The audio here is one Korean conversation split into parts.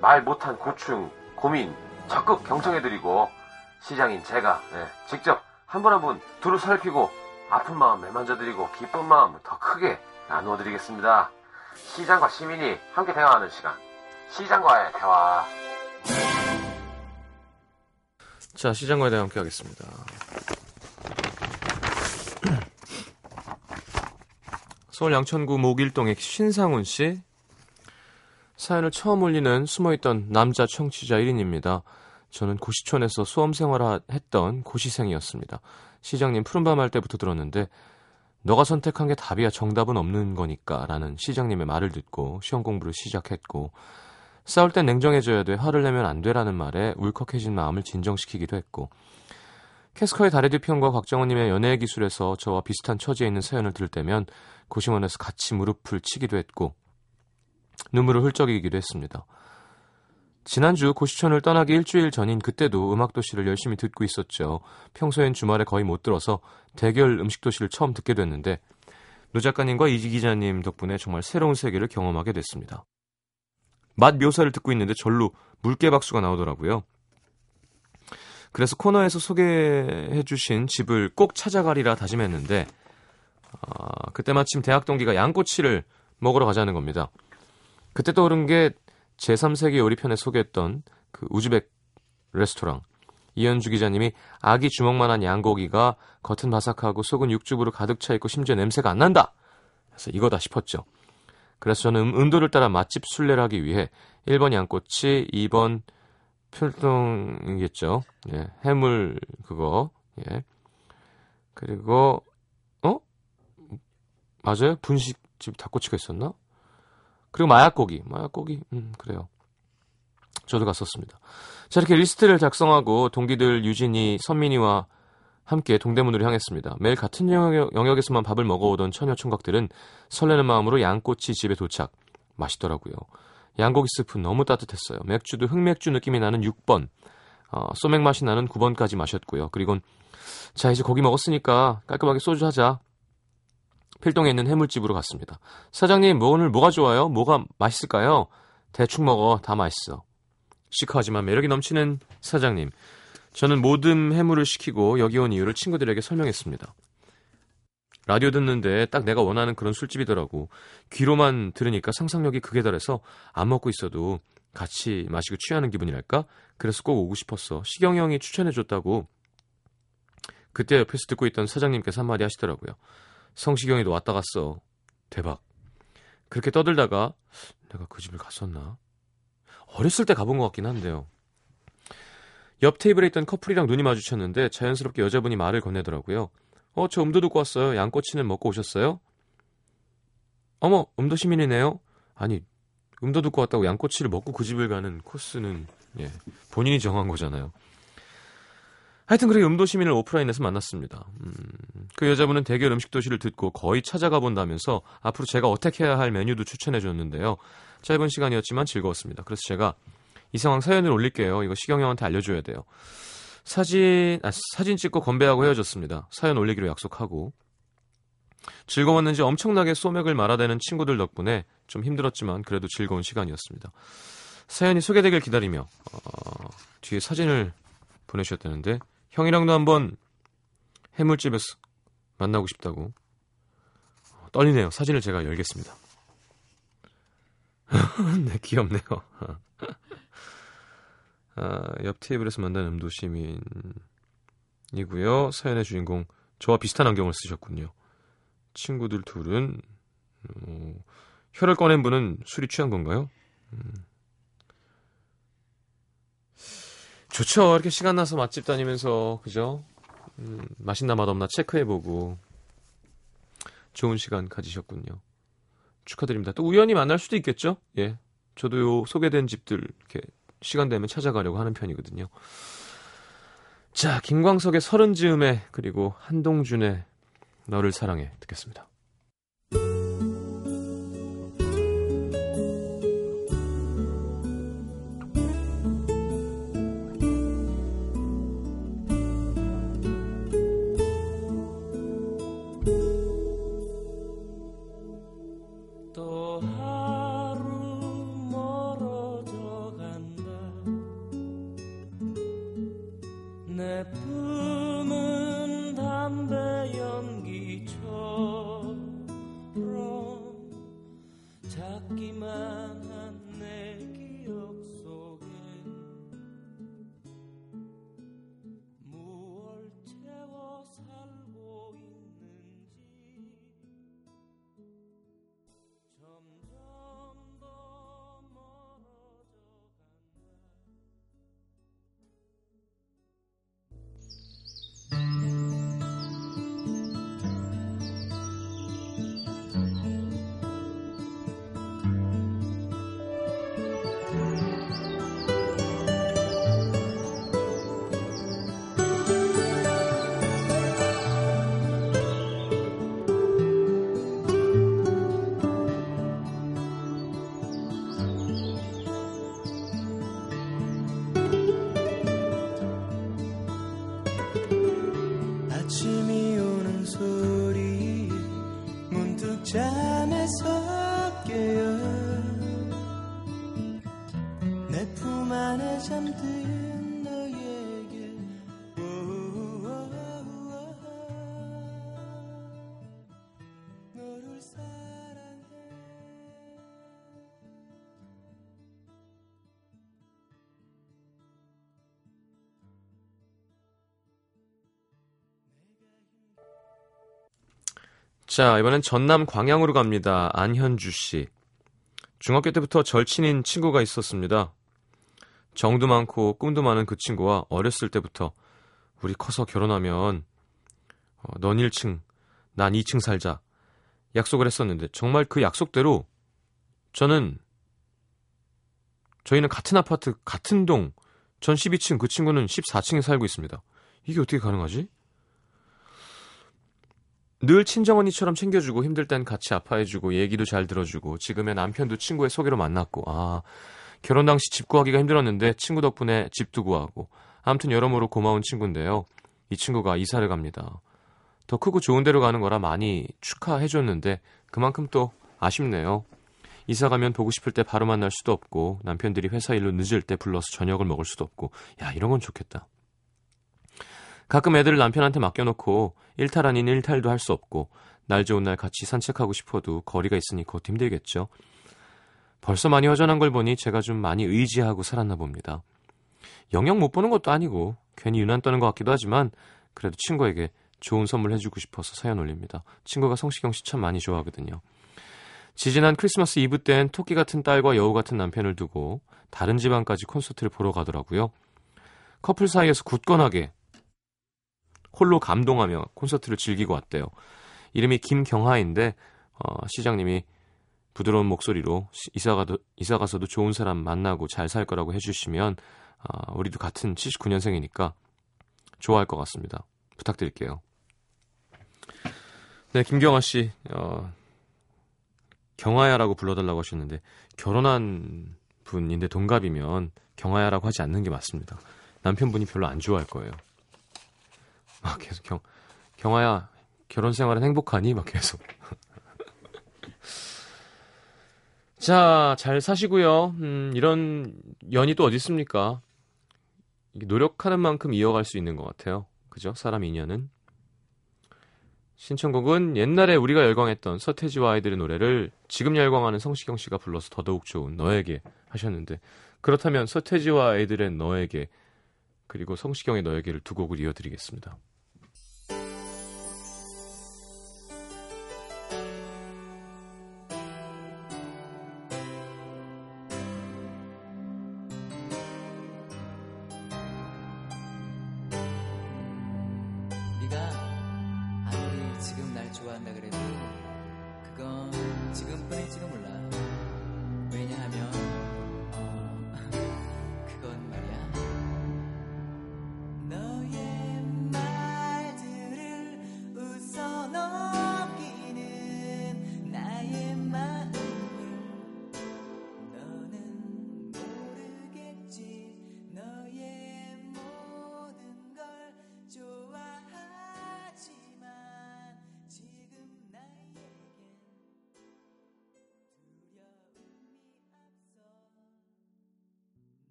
말 못한 고충, 고민 적극 경청해드리고 시장인 제가 네, 직접 한 분 한 분 두루 살피고 아픈 마음 매만져드리고 기쁜 마음 더 크게 나누어드리겠습니다. 시장과 시민이 함께 대화하는 시간. 시장과의 대화. 자, 시장과에 대해 함께 하겠습니다. 서울 양천구 목일동의 신상훈 씨. 사연을 처음 올리는 숨어있던 남자 청취자 1인입니다. 저는 고시촌에서 수험 생활을 했던 고시생이었습니다. 시장님 푸른밤 할 때부터 들었는데 너가 선택한 게 답이야 정답은 없는 거니까 라는 시장님의 말을 듣고 시험 공부를 시작했고 싸울 땐 냉정해져야 돼 화를 내면 안 돼라는 말에 울컥해진 마음을 진정시키기도 했고 캐스커의 달의 뒤편과 곽정은님의 연애의 기술에서 저와 비슷한 처지에 있는 사연을 들을 때면 고시원에서 같이 무릎을 치기도 했고 눈물을 훌쩍이기도 했습니다. 지난주 고시촌을 떠나기 일주일 전인 그때도 음악도시를 열심히 듣고 있었죠. 평소엔 주말에 거의 못 들어서 대결 음식도시를 처음 듣게 됐는데 노 작가님과 이지 기자님 덕분에 정말 새로운 세계를 경험하게 됐습니다. 맛 묘사를 듣고 있는데 절로 물개 박수가 나오더라고요. 그래서 코너에서 소개해주신 집을 꼭 찾아가리라 다짐했는데 아, 그때 마침 대학 동기가 양꼬치를 먹으러 가자는 겁니다. 그때 떠오른 게 제3세기 요리편에 소개했던 그 우즈벡 레스토랑. 이현주 기자님이 아기 주먹만한 양고기가 겉은 바삭하고 속은 육즙으로 가득 차 있고 심지어 냄새가 안 난다. 그래서 이거다 싶었죠. 그래서 저는 음도를 따라 맛집 순례를 하기 위해 1번 양꼬치, 2번 필동이겠죠. 예, 해물 그거. 예. 그리고 어? 맞아요? 분식집 닭꼬치가 있었나? 그리고 마약 고기, 마약 고기, 음, 그래요. 저도 갔었습니다. 자, 이렇게 리스트를 작성하고 동기들 유진이, 선민이와 함께 동대문으로 향했습니다. 매일 같은 영역, 영역 에서만 밥을 먹어오던 처녀 총각들은 설레는 마음으로 양꼬치 집에 도착. 맛있더라고요. 양고기 스프 너무 따뜻했어요. 맥주도 흑맥주 느낌이 나는 6번, 어, 소맥 맛이 나는 9번까지 마셨고요. 그리고 자, 이제 고기 먹었으니까 깔끔하게 소주 하자. 필동에 있는 해물집으로 갔습니다. 사장님, 뭐 오늘 뭐가 좋아요? 뭐가 맛있을까요? 대충 먹어. 다 맛있어. 시크하지만 매력이 넘치는 사장님. 저는 모든 해물을 시키고 여기 온 이유를 친구들에게 설명했습니다. 라디오 듣는데 딱 내가 원하는 그런 술집이더라고. 귀로만 들으니까 상상력이 극에 달해서 안 먹고 있어도 같이 마시고 취하는 기분이랄까? 그래서 꼭 오고 싶었어. 시경이 형이 추천해줬다고. 그때 옆에서 듣고 있던 사장님께서 한마디 하시더라고요. 성시경이 너 왔다 갔어. 대박. 그렇게 떠들다가 내가 그 집을 갔었나? 어렸을 때 가본 것 같긴 한데요. 옆 테이블에 있던 커플이랑 눈이 마주쳤는데 자연스럽게 여자분이 말을 건네더라고요. 어, 저 음도 듣고 왔어요. 양꼬치는 먹고 오셨어요? 어머, 음도 시민이네요? 아니, 음도 듣고 왔다고 양꼬치를 먹고 그 집을 가는 코스는, 예, 본인이 정한 거잖아요. 하여튼 그렇게 음도 시민을 오프라인에서 만났습니다. 음, 그 여자분은 대결 음식 도시를 듣고 거의 찾아가 본다면서 앞으로 제가 어떻게 해야 할 메뉴도 추천해 줬는데요. 짧은 시간이었지만 즐거웠습니다. 그래서 제가 이 상황 사연을 올릴게요. 이거 시경 형한테 알려줘야 돼요. 사진 아, 사진 찍고 건배하고 헤어졌습니다. 사연 올리기로 약속하고 즐거웠는지 엄청나게 소맥을 말아대는 친구들 덕분에 좀 힘들었지만 그래도 즐거운 시간이었습니다. 사연이 소개되길 기다리며 어, 뒤에 사진을 보내주셨다는데 형이랑도 한번 해물집에서 만나고 싶다고 떨리네요. 사진을 제가 열겠습니다. 네, 귀엽네요. 아, 옆 테이블에서 만난 음도 시민이고요. 사연의 주인공 저와 비슷한 안경을 쓰셨군요. 친구들 둘은 어, 혀를 꺼낸 분은 술이 취한 건가요? 음. 좋죠. 이렇게 시간 나서 맛집 다니면서 그죠? 음, 맛있나 맛없나 체크해보고 좋은 시간 가지셨군요. 축하드립니다. 또 우연히 만날 수도 있겠죠? 예. 저도 요 소개된 집들 이렇게 시간 되면 찾아가려고 하는 편이거든요. 자, 김광석의 서른 즈음에 그리고 한동준의 너를 사랑해 듣겠습니다. 자, 이번엔 전남 광양으로 갑니다. 안현주 씨. 중학교 때부터 절친인 친구가 있었습니다. 정도 많고 꿈도 많은 그 친구와 어렸을 때부터 우리 커서 결혼하면 어, 넌 1층, 난 2층 살자 약속을 했었는데 정말 그 약속대로 저는 저희는 같은 아파트, 같은 동, 전 12층, 그 친구는 14층에 살고 있습니다. 이게 어떻게 가능하지? 늘 친정언니처럼 챙겨주고 힘들 땐 같이 아파해주고 얘기도 잘 들어주고 지금의 남편도 친구의 소개로 만났고 아 결혼 당시 집 구하기가 힘들었는데 친구 덕분에 집도 구하고 아무튼 여러모로 고마운 친구인데요. 이 친구가 이사를 갑니다. 더 크고 좋은 데로 가는 거라 많이 축하해줬는데 그만큼 또 아쉽네요. 이사 가면 보고 싶을 때 바로 만날 수도 없고 남편들이 회사 일로 늦을 때 불러서 저녁을 먹을 수도 없고 야 이런 건 좋겠다. 가끔 애들을 남편한테 맡겨놓고 일탈 아닌 일탈도 할 수 없고 날 좋은 날 같이 산책하고 싶어도 거리가 있으니 곧 힘들겠죠. 벌써 많이 허전한 걸 보니 제가 좀 많이 의지하고 살았나 봅니다. 영영 못 보는 것도 아니고 괜히 유난 떠는 것 같기도 하지만 그래도 친구에게 좋은 선물 해주고 싶어서 사연 올립니다. 친구가 성시경 씨 참 많이 좋아하거든요. 지지난 크리스마스 이브 땐 토끼 같은 딸과 여우 같은 남편을 두고 다른 지방까지 콘서트를 보러 가더라고요. 커플 사이에서 굳건하게 홀로 감동하며 콘서트를 즐기고 왔대요. 이름이 김경하인데 어, 시장님이 부드러운 목소리로 시- 이사가도 이사가서도 좋은 사람 만나고 잘 살 거라고 해주시면 아, 우리도 같은 79년생이니까 좋아할 것 같습니다. 부탁드릴게요. 네, 김경아 씨, 어, 경아야라고 불러달라고 하셨는데 결혼한 분인데 동갑이면 경아야라고 하지 않는 게 맞습니다. 남편분이 별로 안 좋아할 거예요. 막 계속 경 경아야 결혼 생활은 행복하니? 막 계속. 자, 잘 사시고요. 음, 이런 연이 또 어디 있습니까? 노력하는 만큼 이어갈 수 있는 것 같아요. 그죠? 사람 인연은. 신청곡은 옛날에 우리가 열광했던 서태지와 아이들의 노래를 지금 열광하는 성시경 씨가 불러서 더더욱 좋은 너에게 하셨는데 그렇다면 서태지와 아이들의 너에게 그리고 성시경의 너에게를 두 곡을 이어드리겠습니다.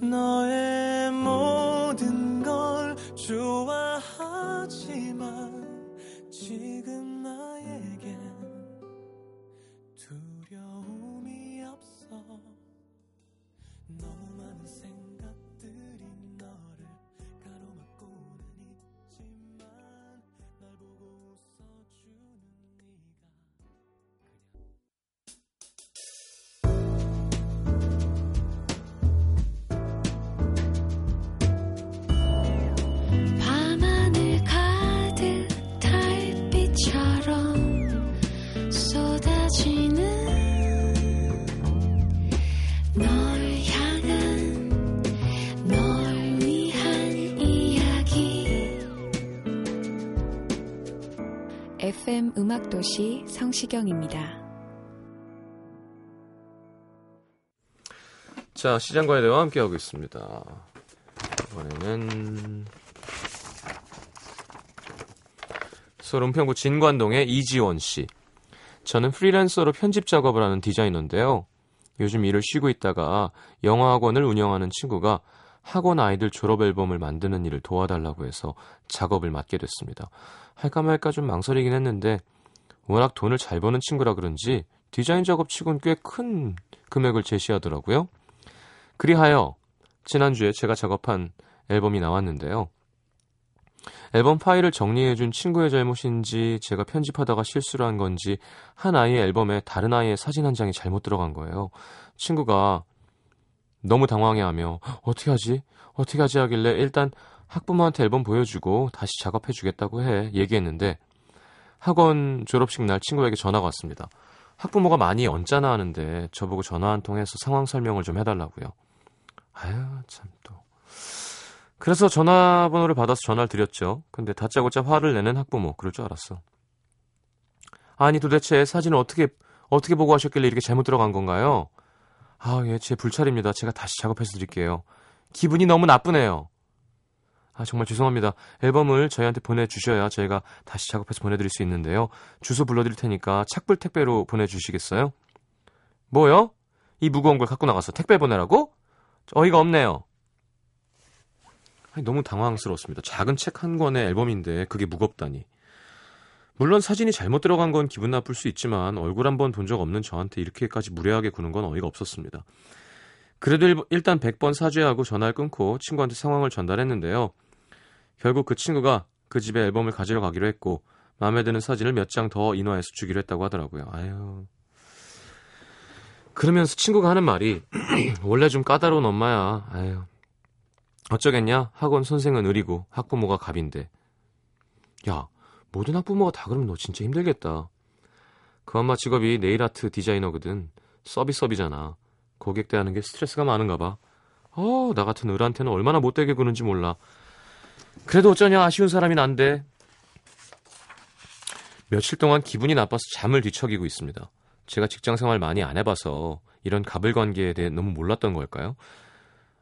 모 FM 음악도시 성시경입니다. 자, 시장과의 대화 함께하고 있습니다. 이번에는 서울 은평구 진관동의 이지원 씨. 저는 프리랜서로 편집 작업을 하는 디자이너인데요. 요즘 일을 쉬고 있다가 영어 학원을 운영하는 친구가 학원 아이들 졸업 앨범을 만드는 일을 도와달라고 해서 작업을 맡게 됐습니다. 할까 말까 좀 망설이긴 했는데 워낙 돈을 잘 버는 친구라 그런지 디자인 작업 치곤 꽤 큰 금액을 제시하더라고요. 그리하여 지난주에 제가 작업한 앨범이 나왔는데요. 앨범 파일을 정리해준 친구의 잘못인지 제가 편집하다가 실수를 한 건지 한 아이의 앨범에 다른 아이의 사진 한 장이 잘못 들어간 거예요. 친구가 너무 당황해하며 어떻게 하지? 어떻게 하지 하길래 일단 학부모한테 앨범 보여주고 다시 작업해 주겠다고 해 얘기했는데 학원 졸업식 날 친구에게 전화가 왔습니다. 학부모가 많이 언짢아 하는데 저보고 전화 한 통 해서 상황 설명을 좀 해달라고요. 아유 참 또. 그래서 전화번호를 받아서 전화를 드렸죠. 근데 다짜고짜 화를 내는 학부모 그럴 줄 알았어. 아니 도대체 사진을 어떻게 어떻게 보고 하셨길래 이렇게 잘못 들어간 건가요? 아, 예, 제 불찰입니다. 제가 다시 작업해서 드릴게요. 기분이 너무 나쁘네요. 아, 정말 죄송합니다. 앨범을 저희한테 보내주셔야 저희가 다시 작업해서 보내드릴 수 있는데요. 주소 불러드릴 테니까 착불 택배로 보내주시겠어요? 뭐요? 이 무거운 걸 갖고 나가서 택배 보내라고? 어이가 없네요. 아니, 너무 당황스러웠습니다. 작은 책 한 권의 앨범인데 그게 무겁다니. 물론 사진이 잘못 들어간 건 기분 나쁠 수 있지만 얼굴 한 번 본 적 없는 저한테 이렇게까지 무례하게 구는 건 어이가 없었습니다. 그래도 일, 일단 100번 사죄하고 전화를 끊고 친구한테 상황을 전달했는데요. 결국 그 친구가 그 집에 앨범을 가지러 가기로 했고 마음에 드는 사진을 몇 장 더 인화해서 주기로 했다고 하더라고요. 아유. 그러면서 친구가 하는 말이 원래 좀 까다로운 엄마야. 아유. 어쩌겠냐? 학원 선생은 을이고 학부모가 갑인데. 야, 모든 학부모가 다 그러면 너 진짜 힘들겠다. 그 엄마 직업이 네일아트 디자이너거든. 서비스업이잖아. 고객 대하는 게 스트레스가 많은가 봐. 어, 나 같은 을한테는 얼마나 못되게 구는지 몰라. 그래도 어쩌냐 아쉬운 사람이 난데. 며칠 동안 기분이 나빠서 잠을 뒤척이고 있습니다. 제가 직장 생활 많이 안 해봐서 이런 갑을 관계에 대해 너무 몰랐던 걸까요?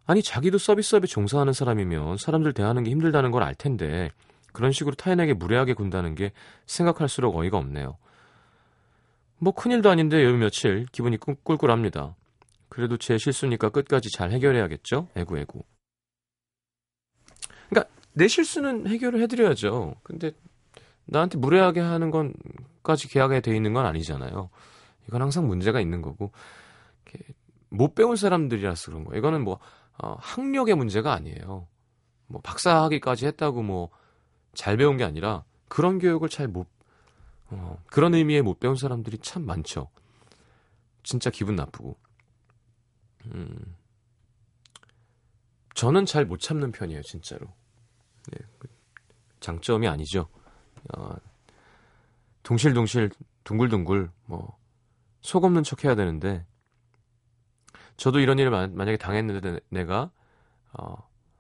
아니 자기도 서비스업에 종사하는 사람이면 사람들 대하는 게 힘들다는 걸 알 텐데 그런 식으로 타인에게 무례하게 군다는 게 생각할수록 어이가 없네요. 뭐 큰일도 아닌데 요 며칠 기분이 꿀- 꿀꿀합니다. 그래도 제 실수니까 끝까지 잘 해결해야겠죠? 애구. 그러니까 내 실수는 해결을 해드려야죠. 근데 나한테 무례하게 하는 건까지 계약에 돼 있는 건 아니잖아요. 이건 항상 문제가 있는 거고 못 배운 사람들이라서 그런 거예요. 이거는 뭐 어, 학력의 문제가 아니에요. 뭐 박사학위까지 했다고 뭐 잘 배운 게 아니라 그런 교육을 잘 못 어, 그런 의미의 못 배운 사람들이 참 많죠. 진짜 기분 나쁘고. 음. 저는 잘 못 참는 편이에요, 진짜로. 네, 그 장점이 아니죠. 어, 둥실둥실, 둥글둥글, 뭐, 속 없는 척 해야 되는데, 저도 이런 일을 마- 만약에 당했는데 내- 내가, 어,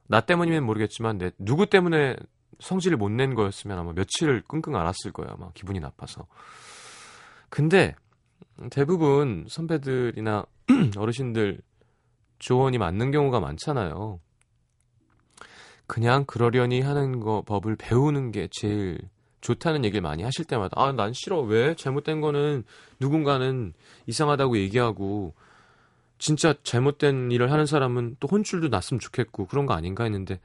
나 때문이면 모르겠지만, 내, 누구 때문에 성질을 못 낸 거였으면 아마 며칠을 끙끙 앓았을 거예요, 아마 기분이 나빠서. 근데, 대부분 선배들이나 어르신들 조언이 맞는 경우가 많잖아요. 그냥 그러려니 하는 거 법을 배우는 게 제일 좋다는 얘기를 많이 하실 때마다 아 난 싫어 왜 잘못된 거는 누군가는 이상하다고 얘기하고 진짜 잘못된 일을 하는 사람은 또 혼쭐도 났으면 좋겠고 그런 거 아닌가 했는데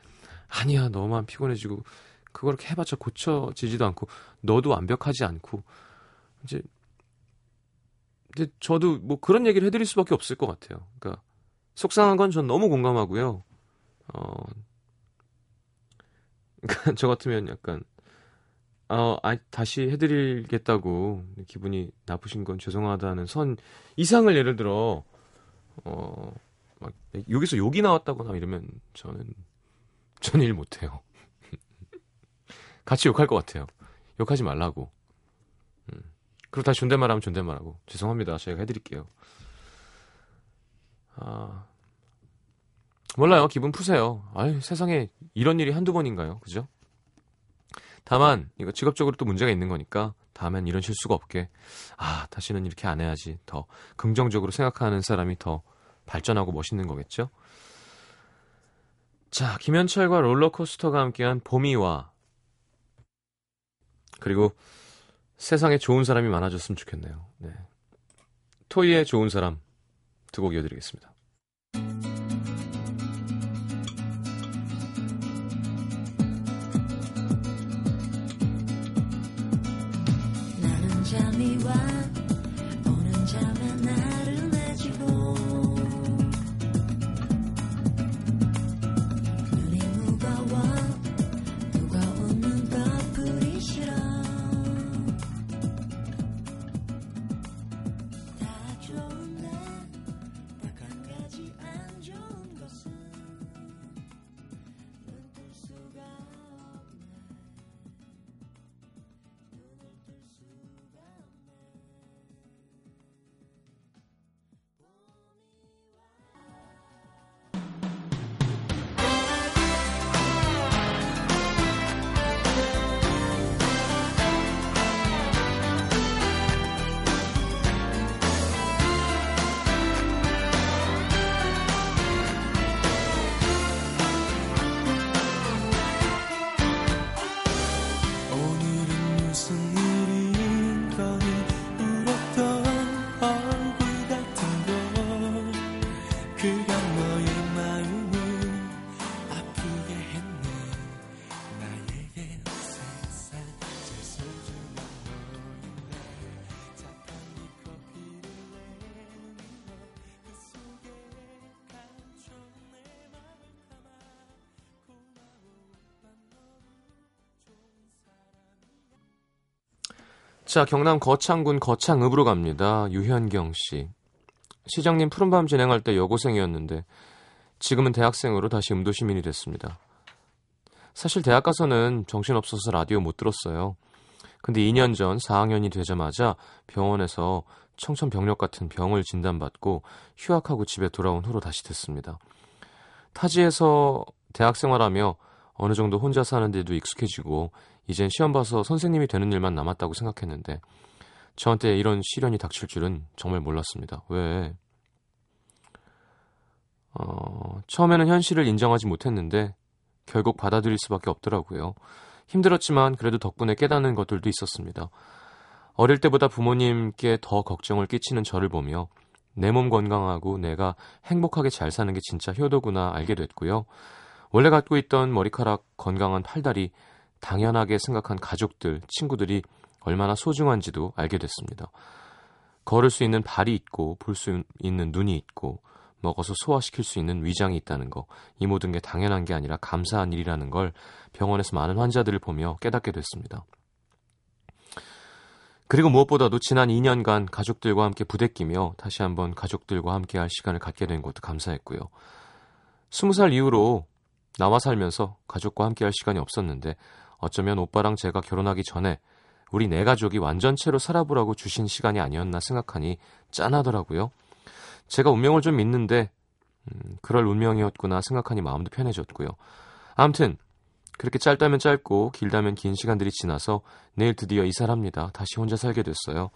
아니야 너만 피곤해지고 그걸 이렇게 해봤자 고쳐지지도 않고 너도 완벽하지 않고 이제 근데 저도 뭐 그런 얘기를 해드릴 수밖에 없을 것 같아요. 그러니까 속상한 건 전 너무 공감하고요. 어, 그러니까 저 같으면 약간 어, 아, 다시 해드리겠다고 기분이 나쁘신 건 죄송하다는 선 이상을 예를 들어 어, 막 여기서 욕이 나왔다거나 이러면 저는 저는 일 못해요. 같이 욕할 것 같아요. 욕하지 말라고. 음. 그리고 다시 존댓말 하면 존댓말하고 죄송합니다. 저희가 해드릴게요. 아 몰라요. 기분 푸세요. 아유 세상에 이런 일이 한두 번인가요? 그죠? 다만 이거 직업적으로 또 문제가 있는 거니까 다음엔 이런 실수가 없게 아 다시는 이렇게 안 해야지 더 긍정적으로 생각하는 사람이 더 발전하고 멋있는 거겠죠? 자 김현철과 롤러코스터가 함께한 봄이와 그리고 세상에 좋은 사람이 많아졌으면 좋겠네요. 네. 토이의 좋은 사람 두 곡 이어드리겠습니다. 나는 잠이 와 오는 잠에 나 자, 경남 거창군 거창읍으로 갑니다. 유현경 씨. 시장님 푸른밤 진행할 때 여고생이었는데 지금은 대학생으로 다시 음도 시민이 됐습니다. 사실 대학 가서는 정신없어서 라디오 못 들었어요. 근데 2년 전 4학년이 되자마자 병원에서 청천벽력 같은 병을 진단받고 휴학하고 집에 돌아온 후로 다시 듣습니다. 타지에서 대학 생활하며 어느 정도 혼자 사는 데도 익숙해지고 이젠 시험 봐서 선생님이 되는 일만 남았다고 생각했는데 저한테 이런 시련이 닥칠 줄은 정말 몰랐습니다. 왜? 어, 처음에는 현실을 인정하지 못했는데 결국 받아들일 수밖에 없더라고요. 힘들었지만 그래도 덕분에 깨닫는 것들도 있었습니다. 어릴 때보다 부모님께 더 걱정을 끼치는 저를 보며 내 몸 건강하고 내가 행복하게 잘 사는 게 진짜 효도구나 알게 됐고요. 원래 갖고 있던 머리카락, 건강한 팔다리, 당연하게 생각한 가족들, 친구들이 얼마나 소중한지도 알게 됐습니다. 걸을 수 있는 발이 있고 볼 수 있는 눈이 있고 먹어서 소화시킬 수 있는 위장이 있다는 거, 이 모든 게 당연한 게 아니라 감사한 일이라는 걸 병원에서 많은 환자들을 보며 깨닫게 됐습니다. 그리고 무엇보다도 지난 2년간 가족들과 함께 부대끼며 다시 한번 가족들과 함께 할 시간을 갖게 된 것도 감사했고요. 20살 이후로 나와 살면서 가족과 함께 할 시간이 없었는데 어쩌면 오빠랑 제가 결혼하기 전에 우리 네 가족이 완전체로 살아보라고 주신 시간이 아니었나 생각하니 짠하더라고요. 제가 운명을 좀 믿는데 음, 그럴 운명이었구나 생각하니 마음도 편해졌고요. 아무튼 그렇게 짧다면 짧고 길다면 긴 시간들이 지나서 내일 드디어 이사를 합니다. 다시 혼자 살게 됐어요.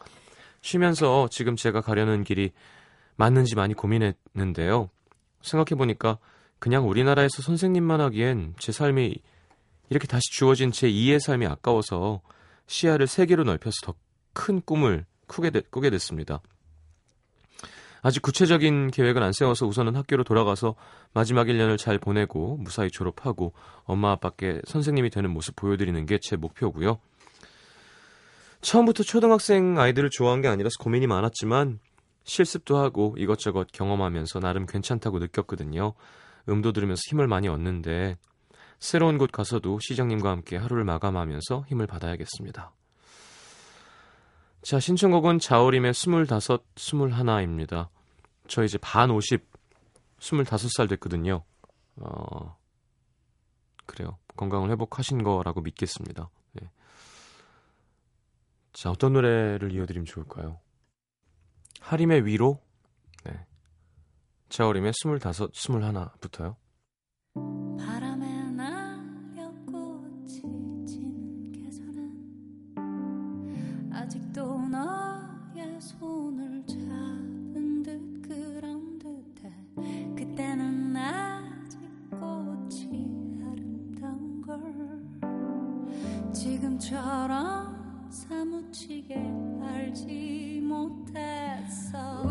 쉬면서 지금 제가 가려는 길이 맞는지 많이 고민했는데요. 생각해보니까 그냥 우리나라에서 선생님만 하기엔 제 삶이 이렇게 다시 주어진 제 2의 삶이 아까워서 시야를 세계로 넓혀서 더 큰 꿈을 꾸게, 됐, 꾸게 됐습니다. 아직 구체적인 계획은 안 세워서 우선은 학교로 돌아가서 마지막 1년을 잘 보내고 무사히 졸업하고 엄마 아빠께 선생님이 되는 모습 보여드리는 게 제 목표고요. 처음부터 초등학생 아이들을 좋아한 게 아니라서 고민이 많았지만 실습도 하고 이것저것 경험하면서 나름 괜찮다고 느꼈거든요. 음도 들으면서 힘을 많이 얻는데 새로운 곳 가서도 시장님과 함께 하루를 마감하면서 힘을 받아야겠습니다. 자, 신청곡은 자우림의 25, 21입니다. 저 이제 반 50, 25살 됐거든요. 어, 그래요. 건강을 회복하신 거라고 믿겠습니다. 네. 자, 어떤 노래를 이어드리면 좋을까요? 하림의 위로? 네. 자우림의 25, 21부터요. 지금처럼 사무치게 알지 못했어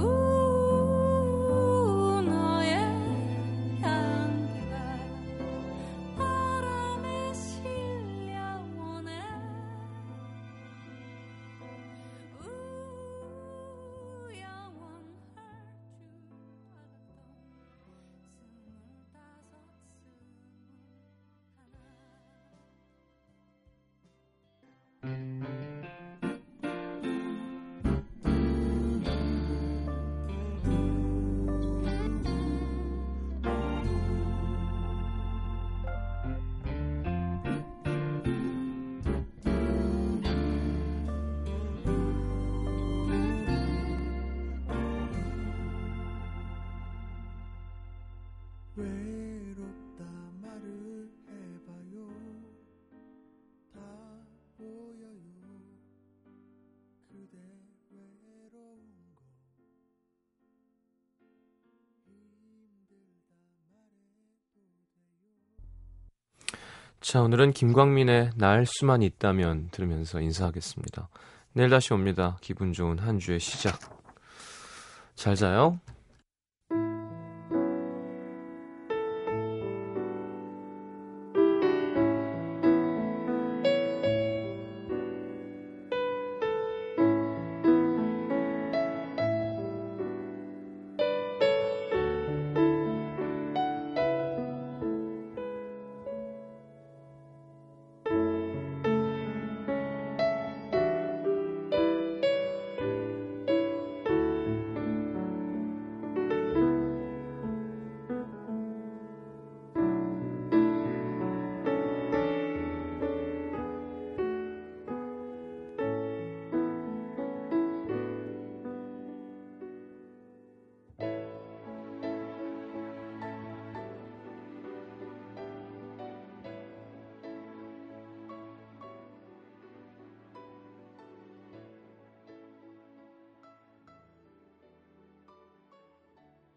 자, 오늘은 김광민의 날 수만 있다면 들으면서 인사하겠습니다. 내일 다시 옵니다. 기분 좋은 한 주의 시작. 잘 자요.